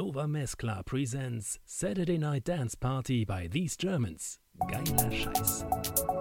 Nova Mescla presents Saturday Night Dance Party by These Germans. Geiler Scheiß.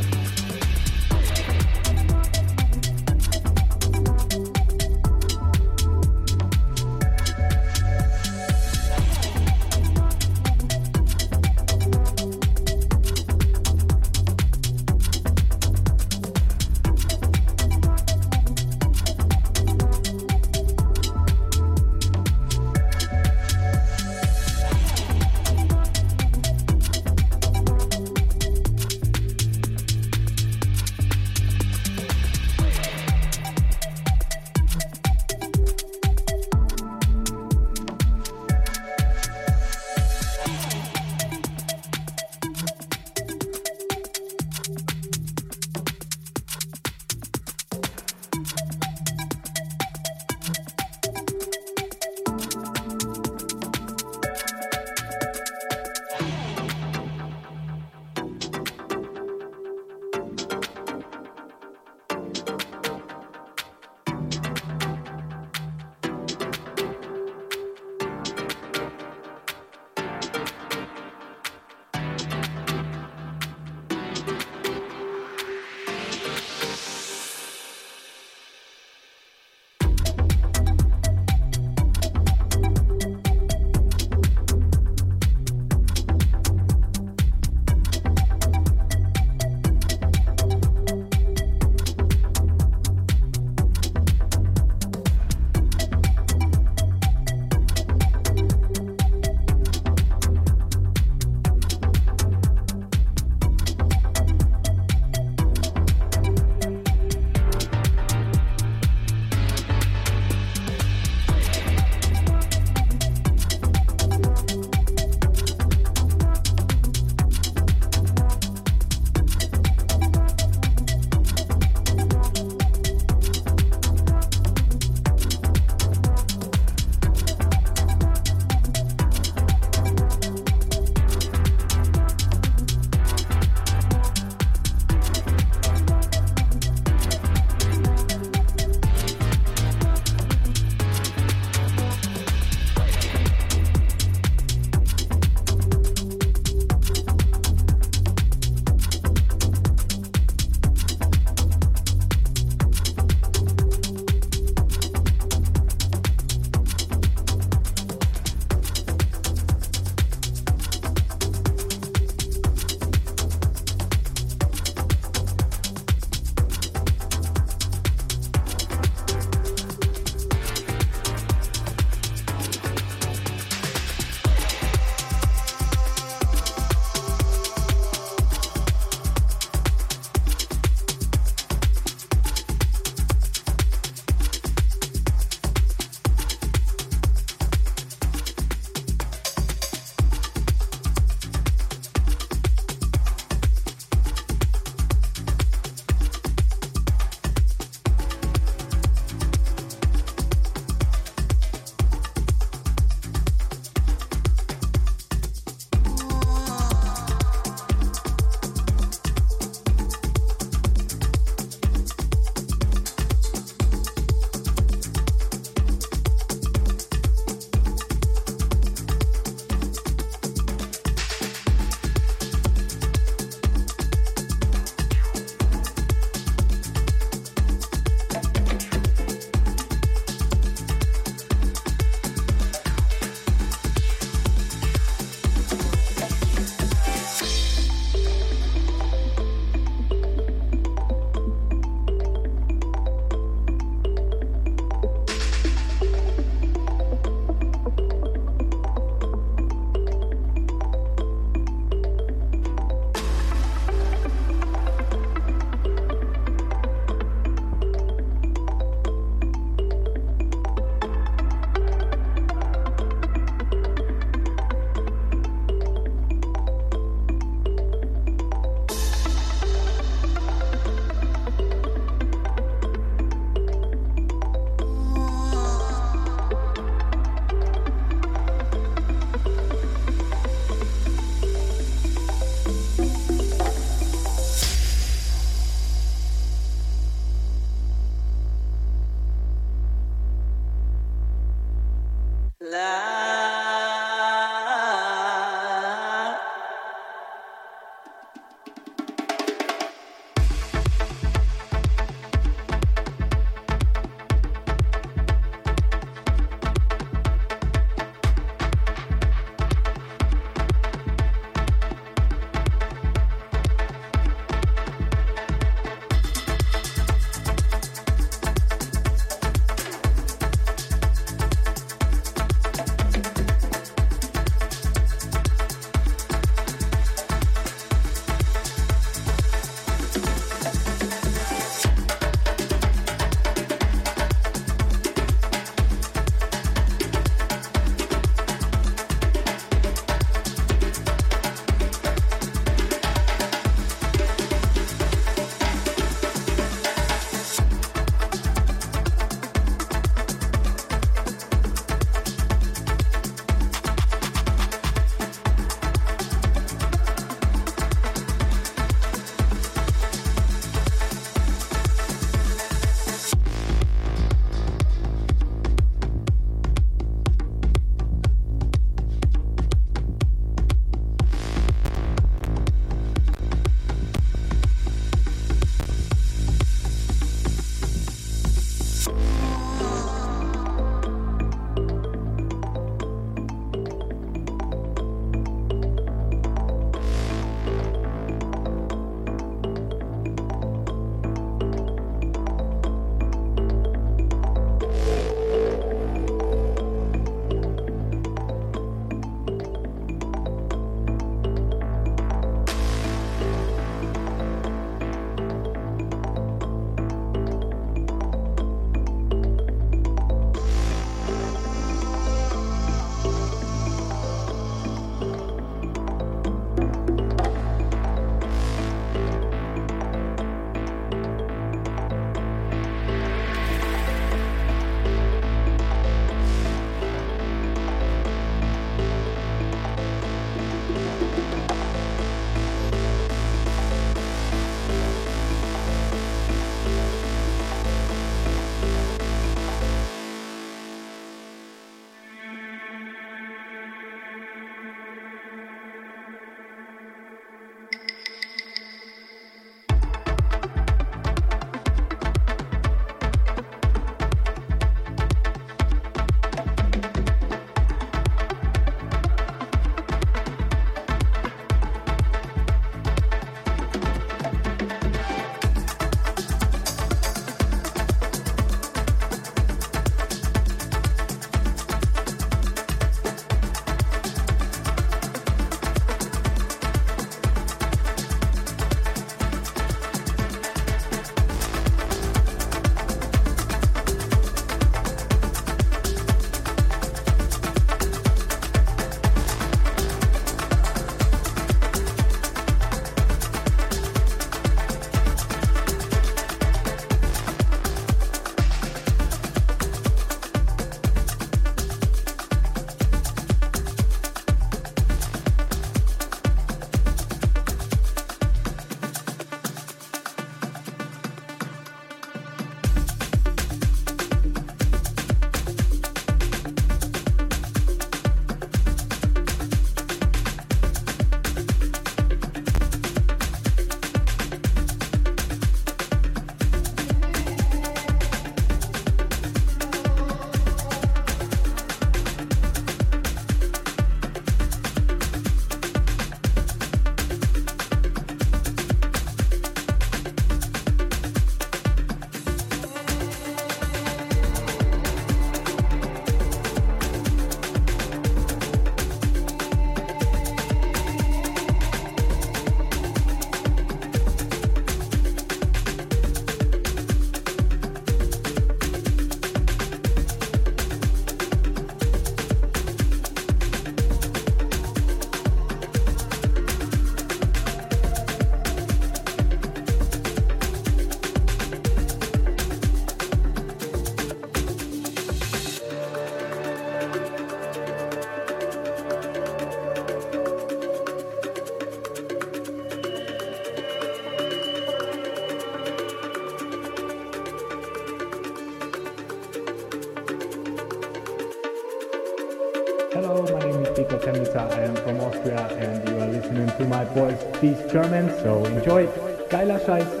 My boys, these Germans. So enjoy. Geiler Scheiß.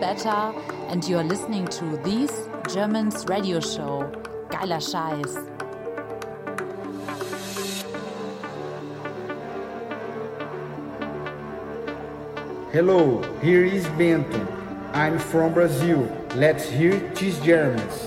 Beta and you are listening to These Germans Radio Show. Geiler Scheiß. Hello, here is Bento. I'm from Brazil. Let's hear these Germans.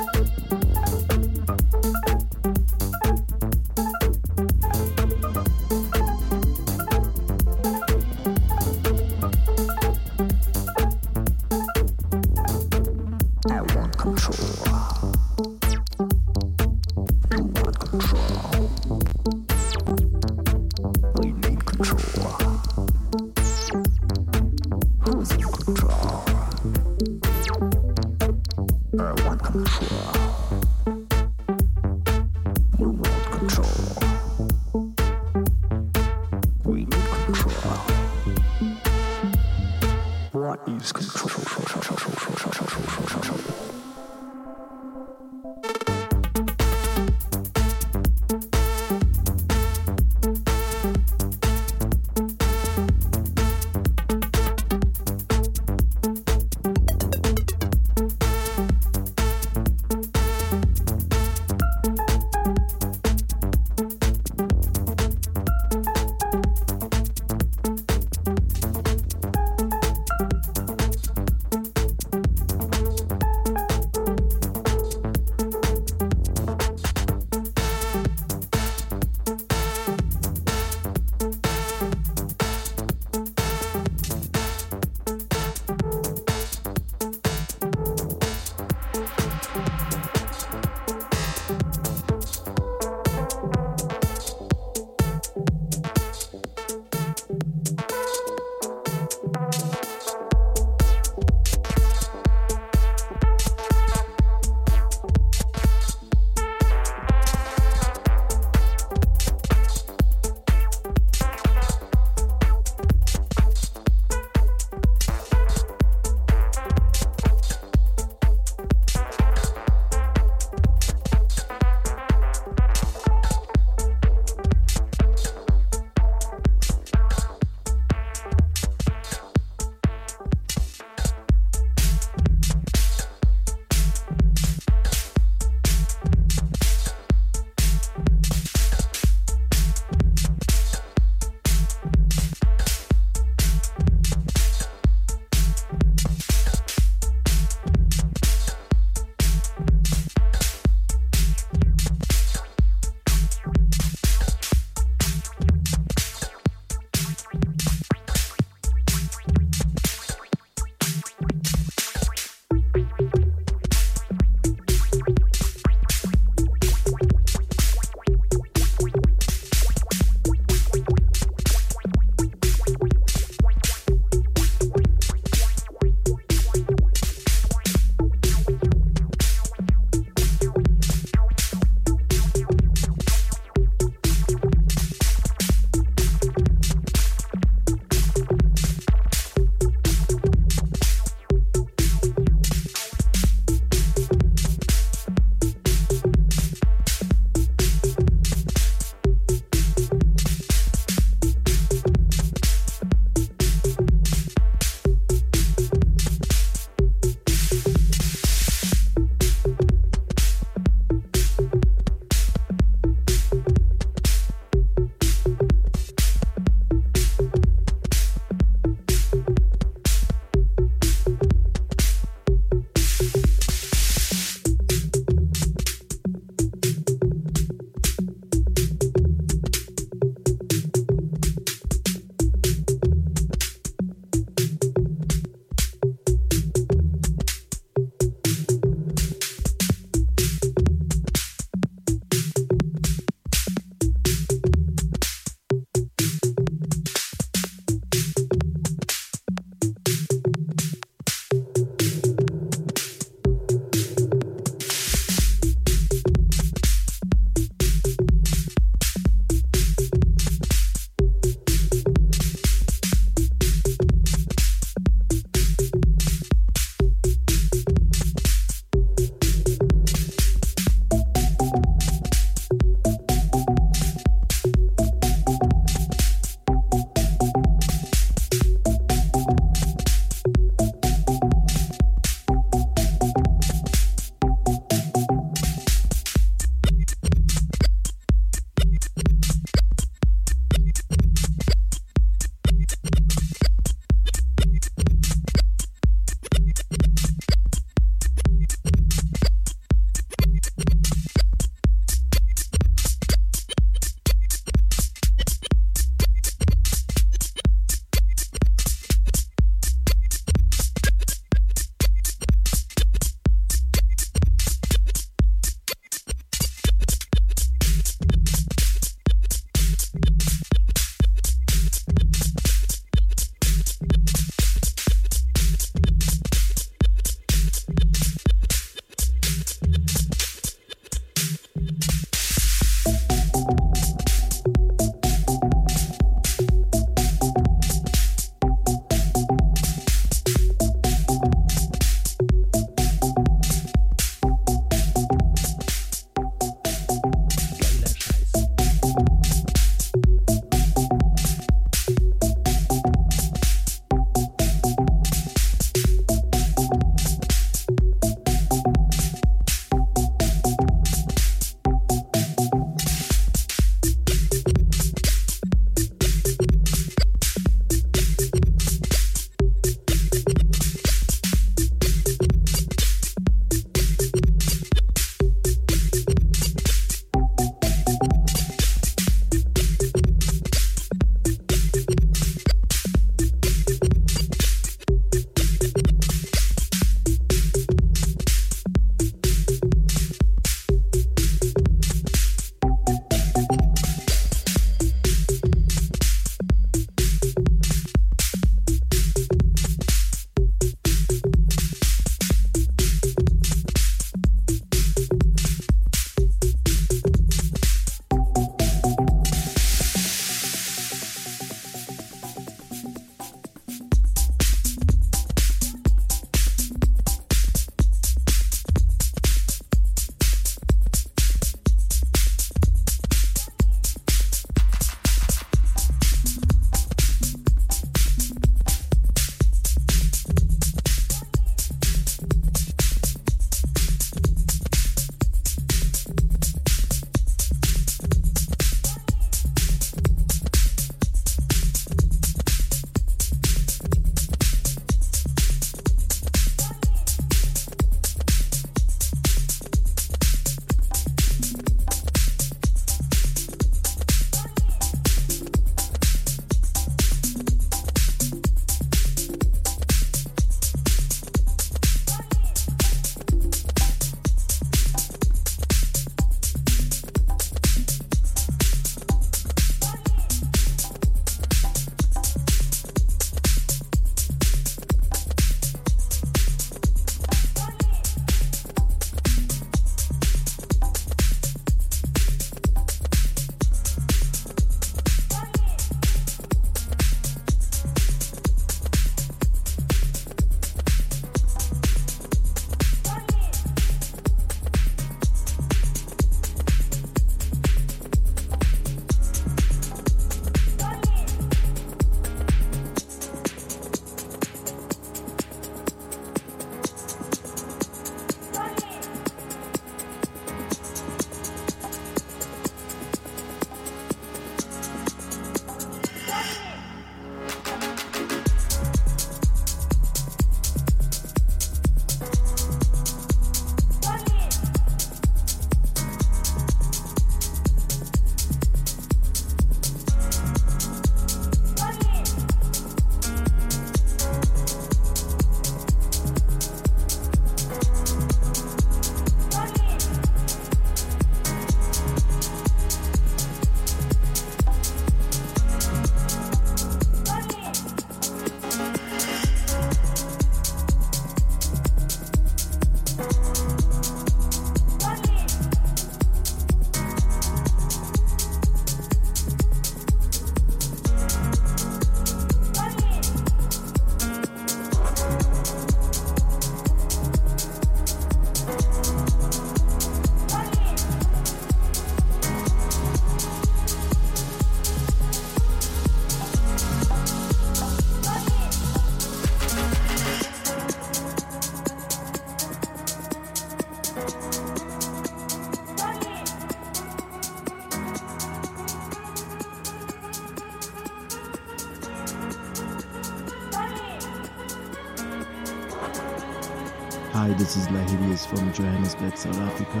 This is Lahirius from Johannesburg, South Africa.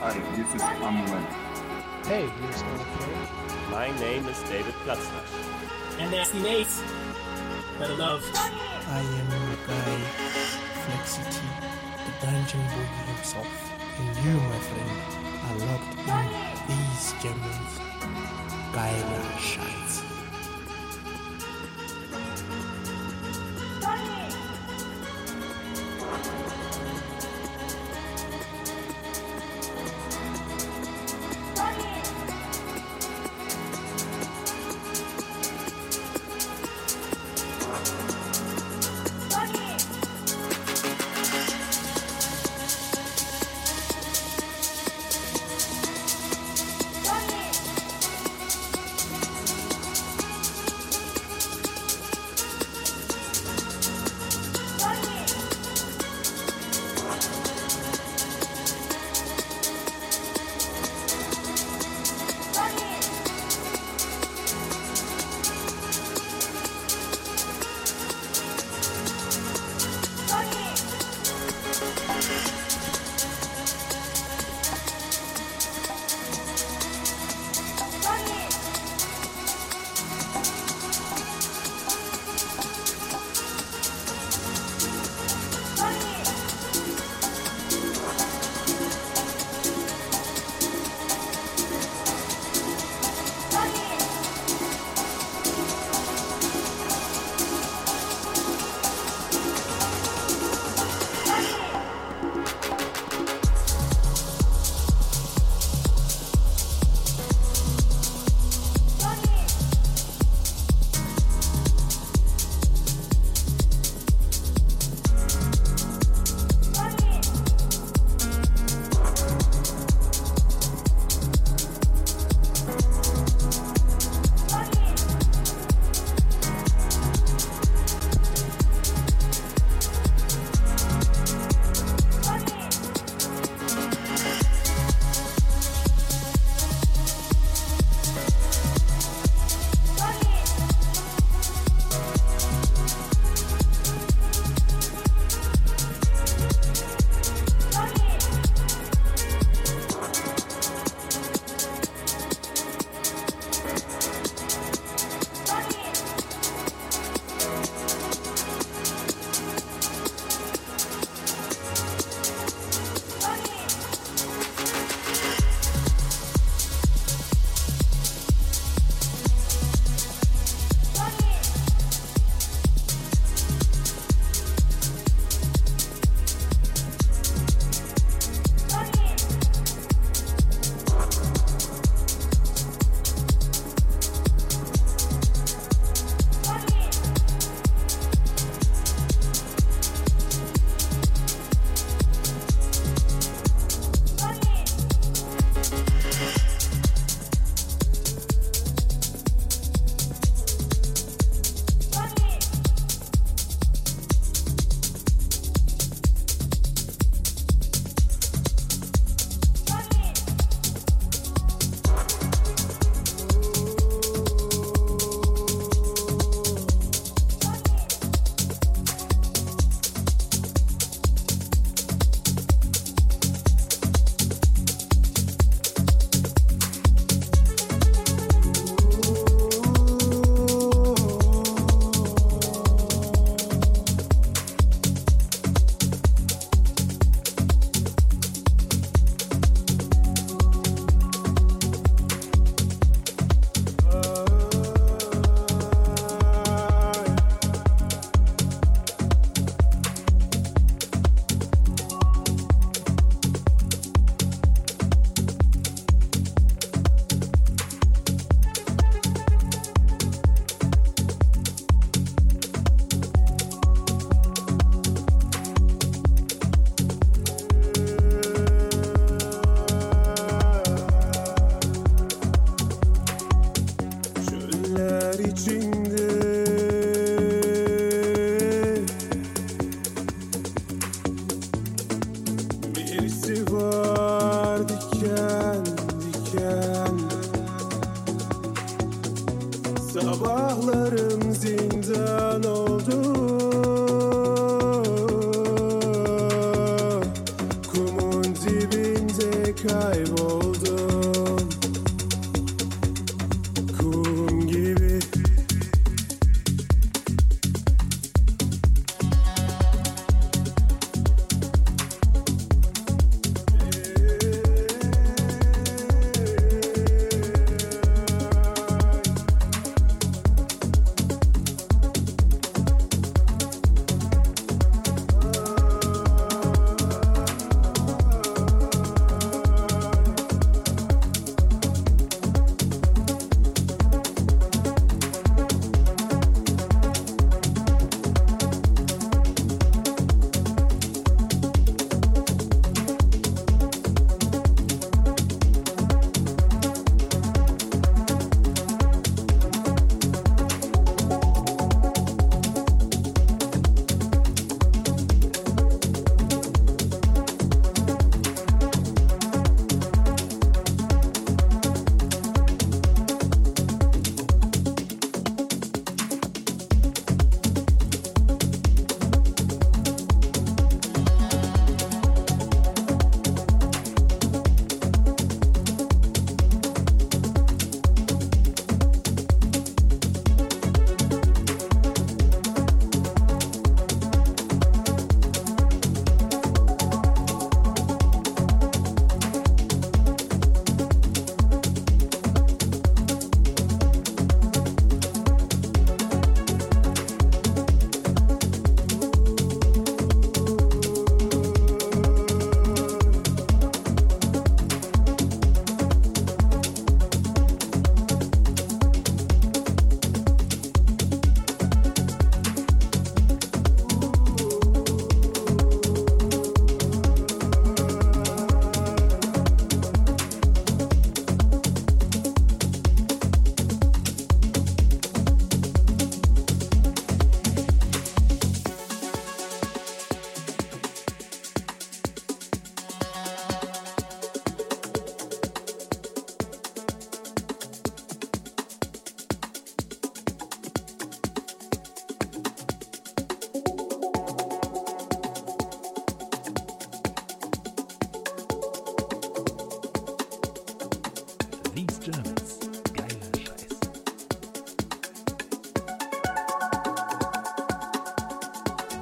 Hi, this is Amuel. Hey, here's okay. My name is David Platzner. And that's Nate. Better love. I am the guy, Flexity, the dungeon boogie himself. And you, my friend, are locked in these Germans. Geiler Scheiße.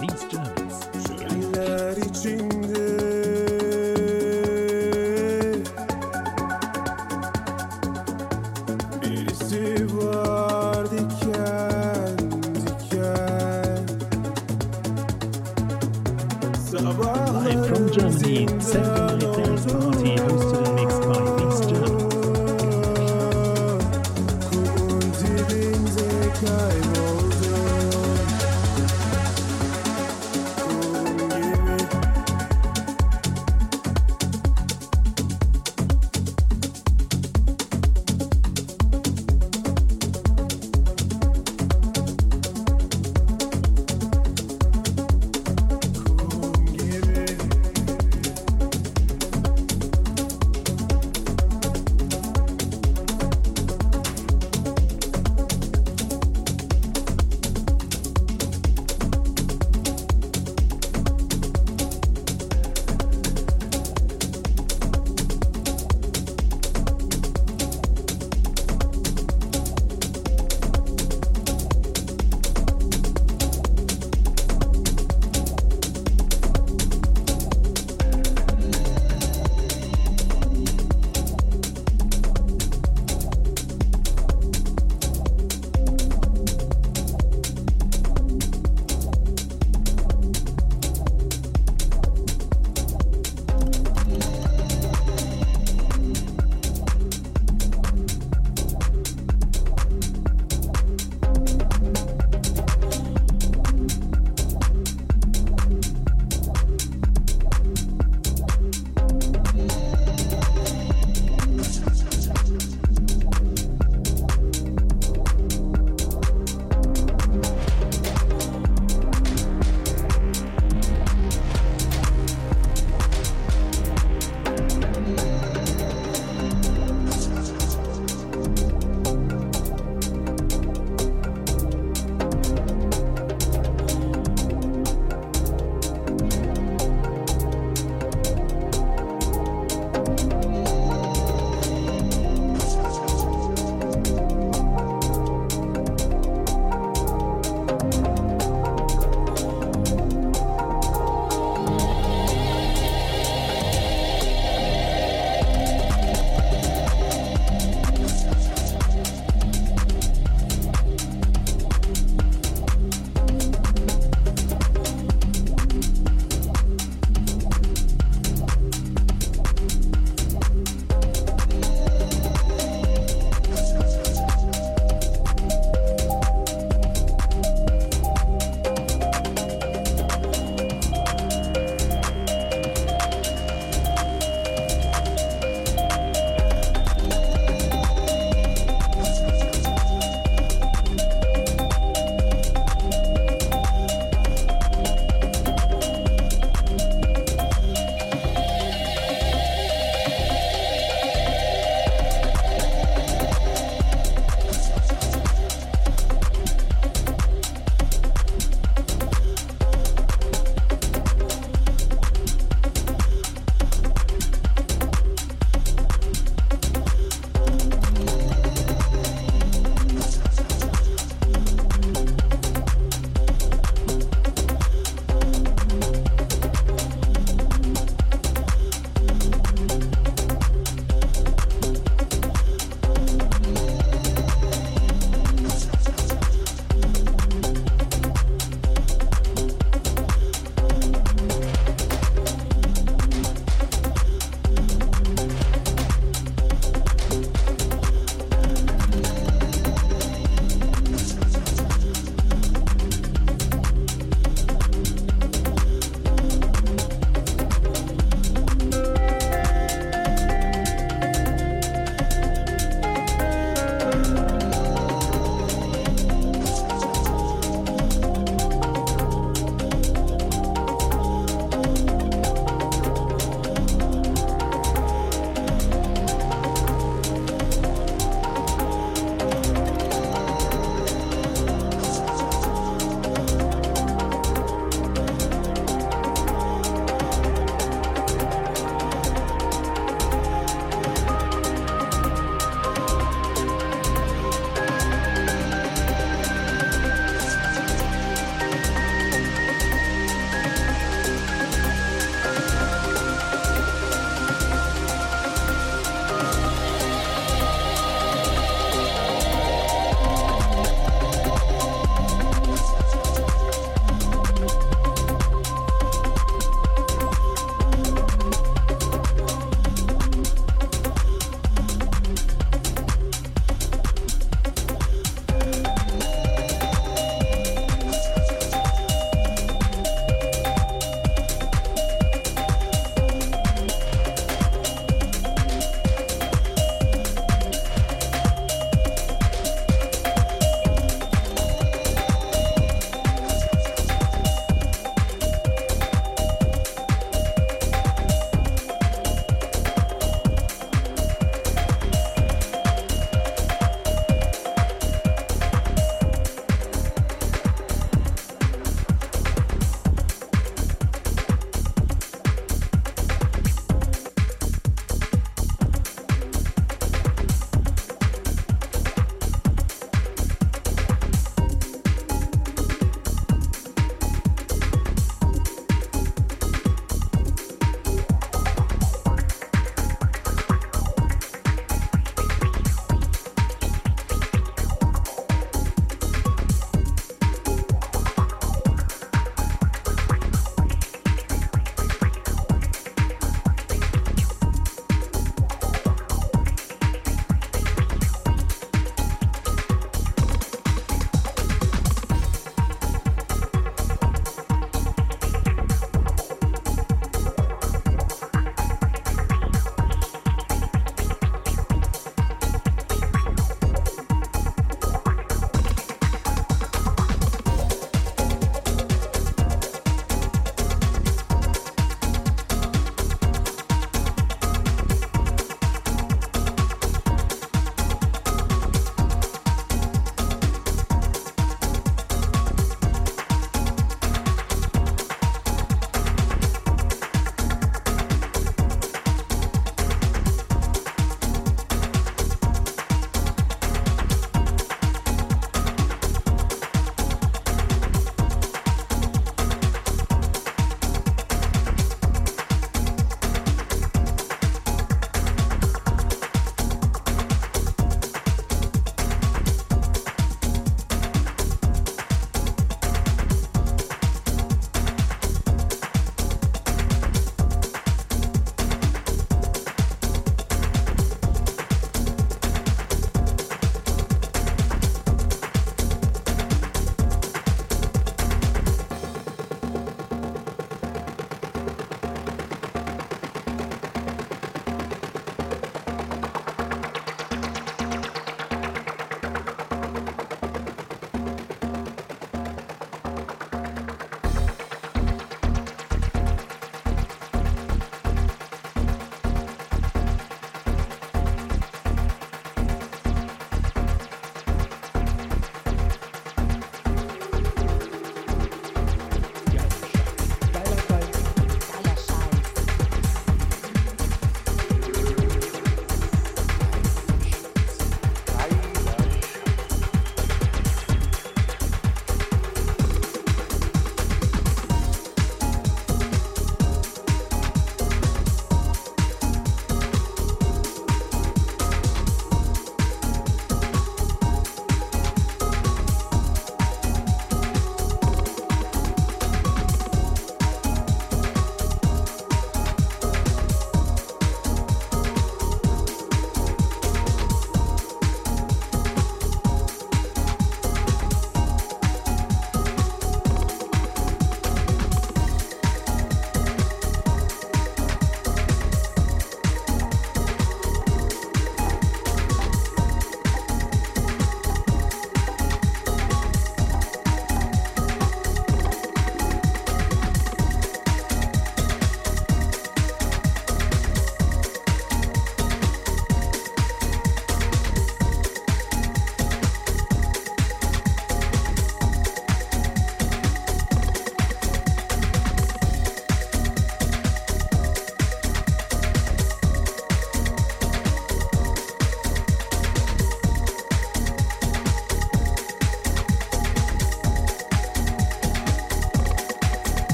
these gentlemen.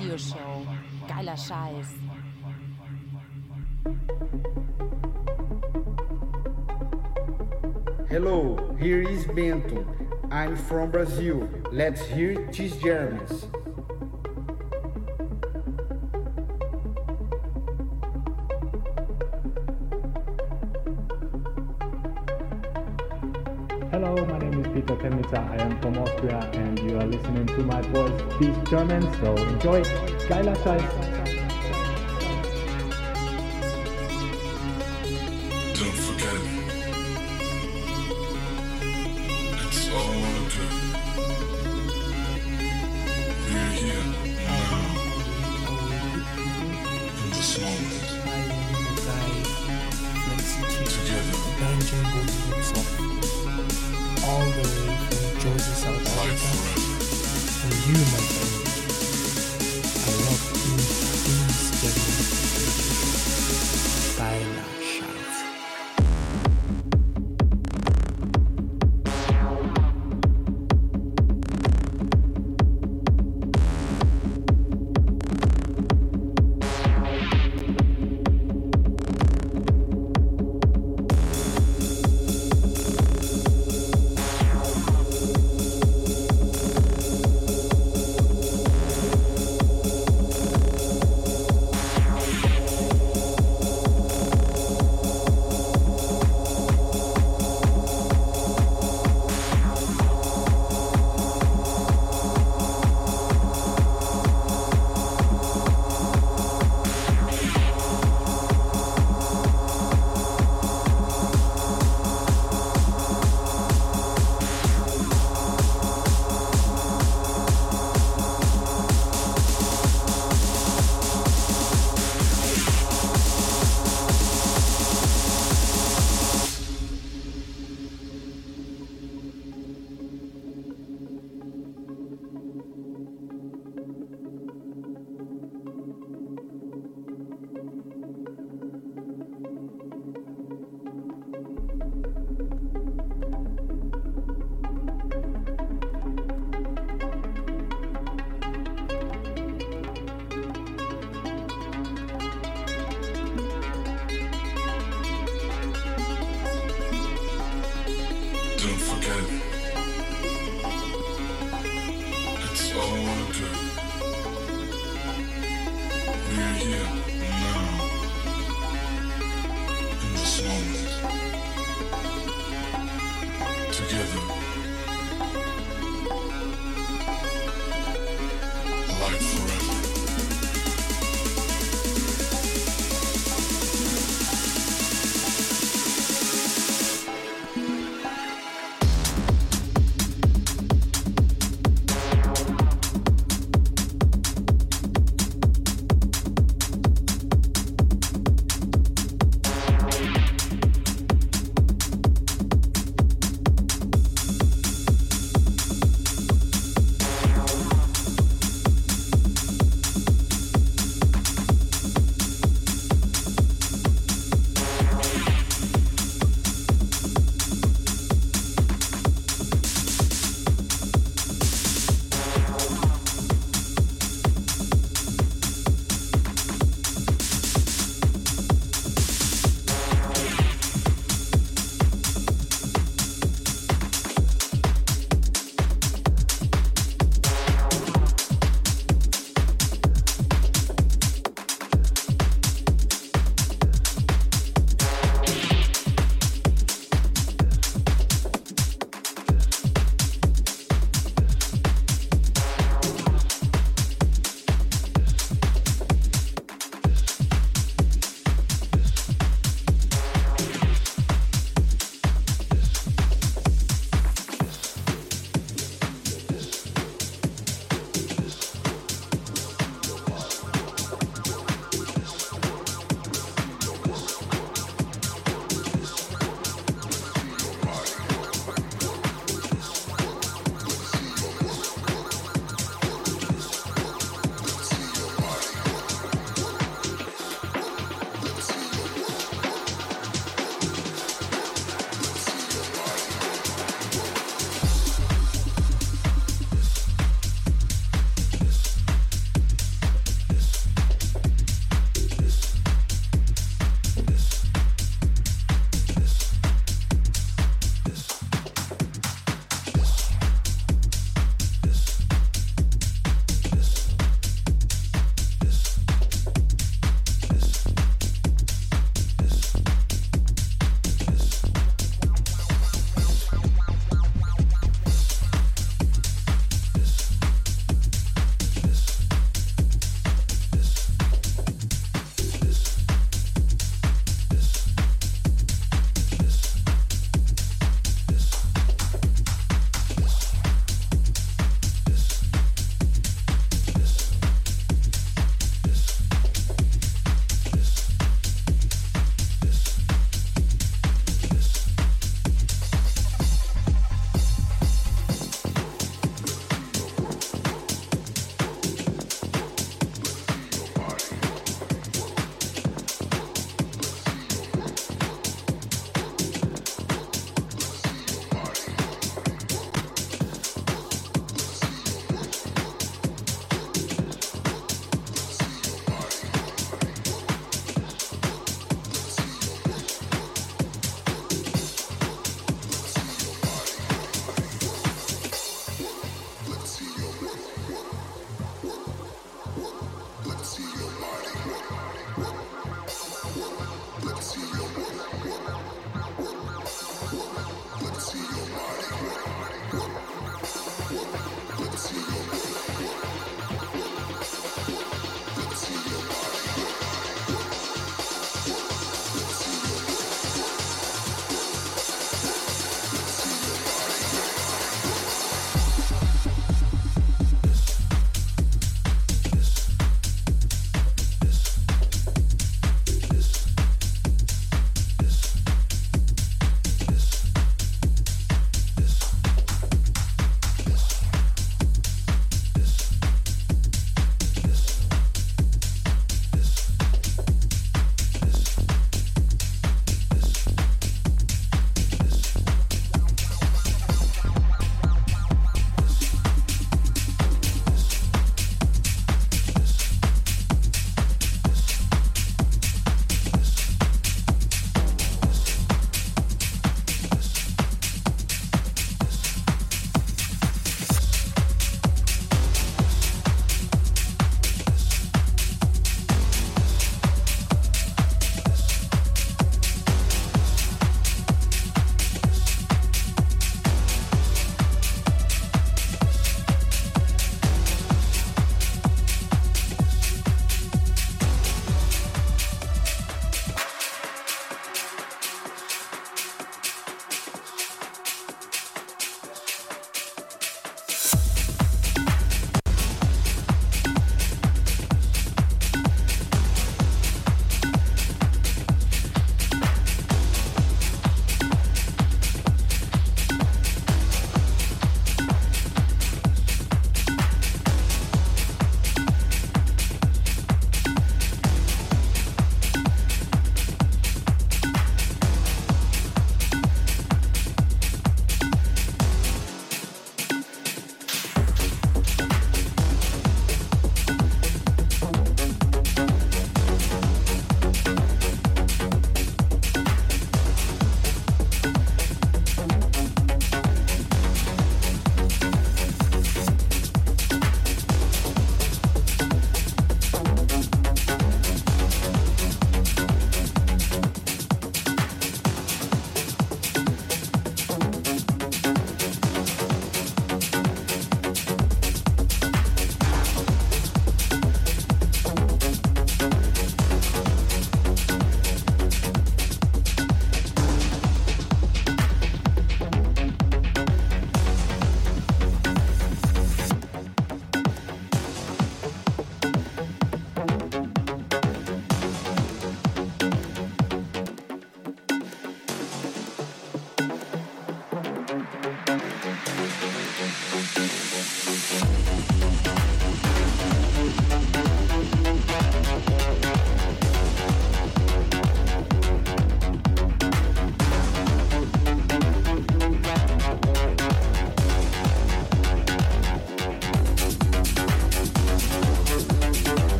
Geiler Scheiß. Hello, here is Bento. I'm from Brazil. Let's hear these Germans. I am from Austria and you are listening to my voice speak German, so enjoy. Geiler Scheiß.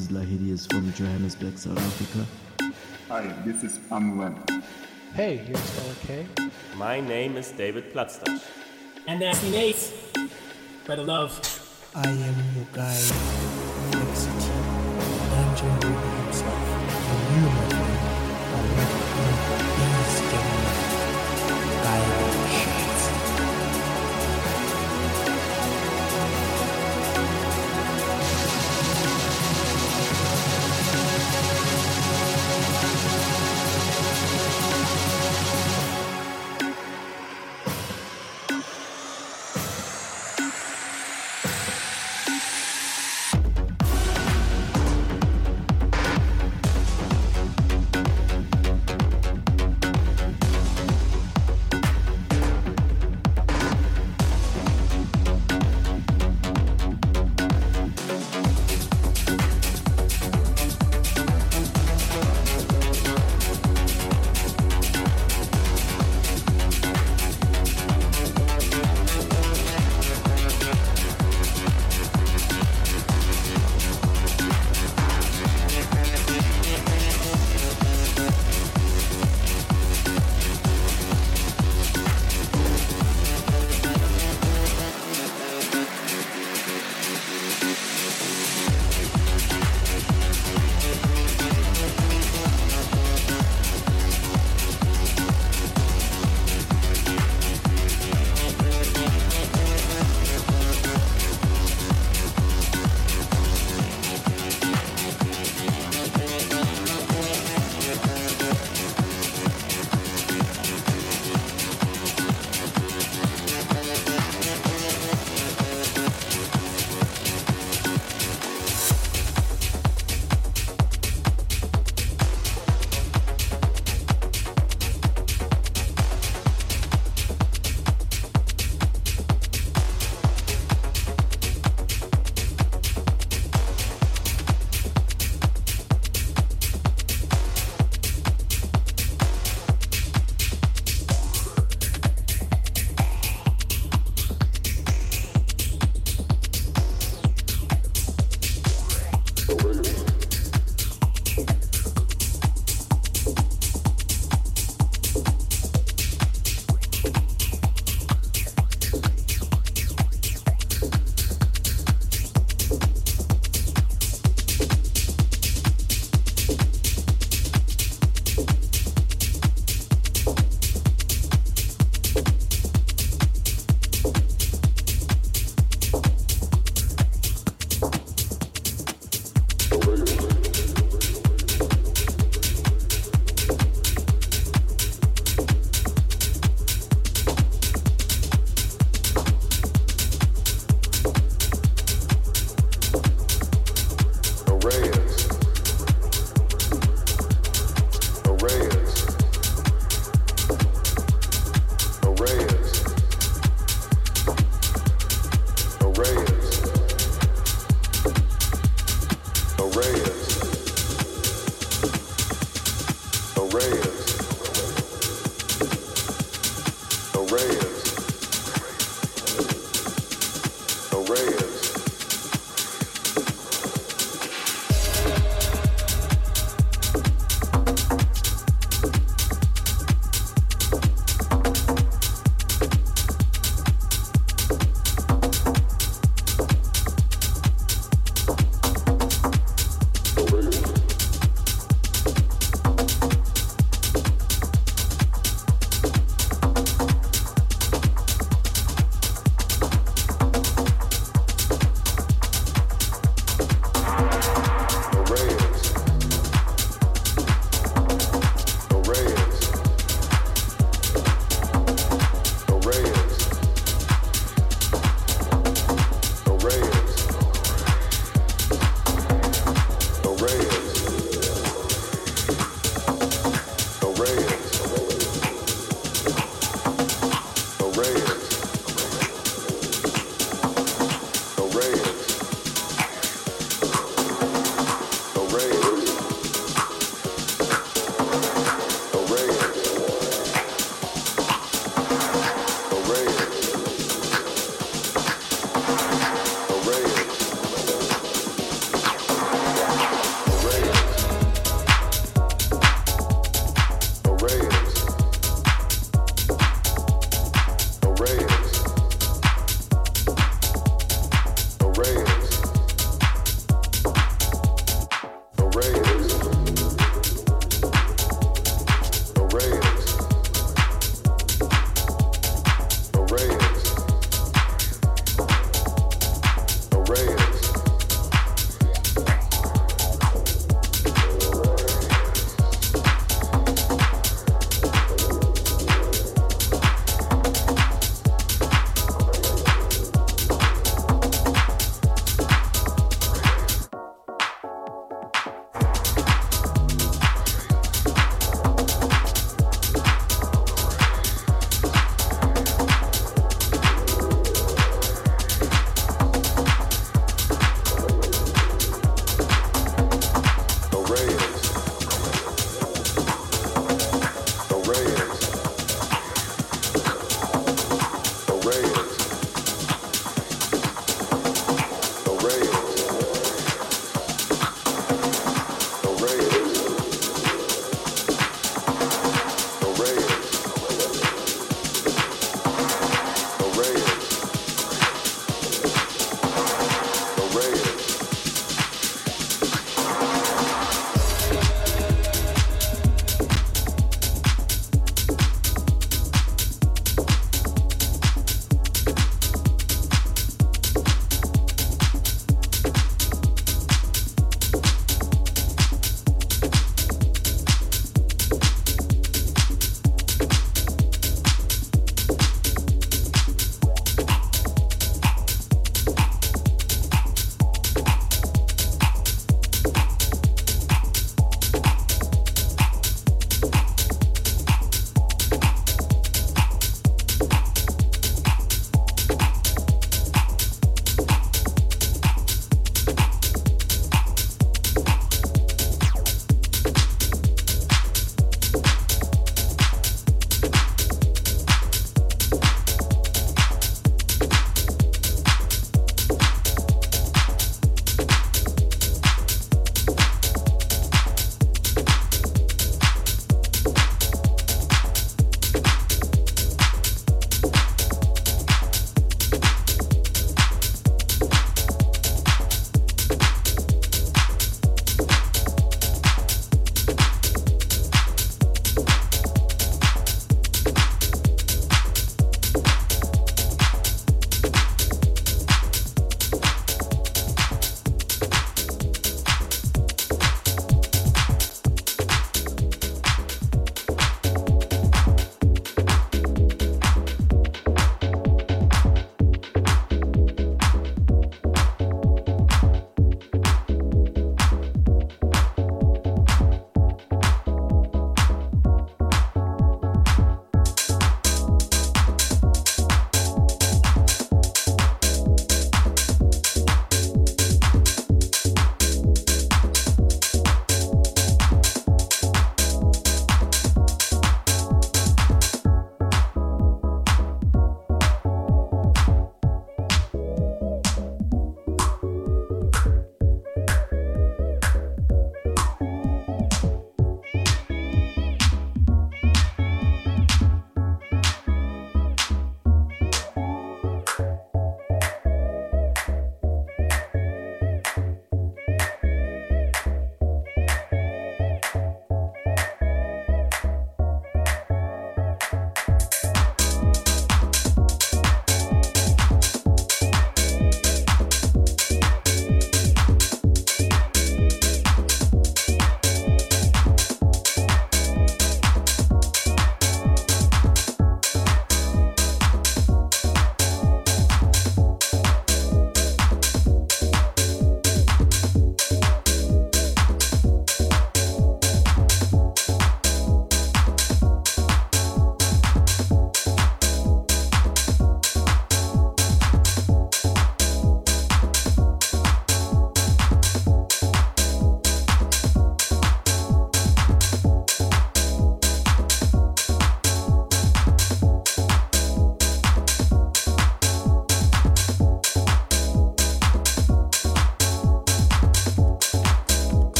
Is Lahirius from Johannesburg, South Africa. Hi, this is Amwen. Hey, here's Stella K. My name is David Platzdash. And that's Nate. Better love. I am your guide,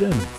These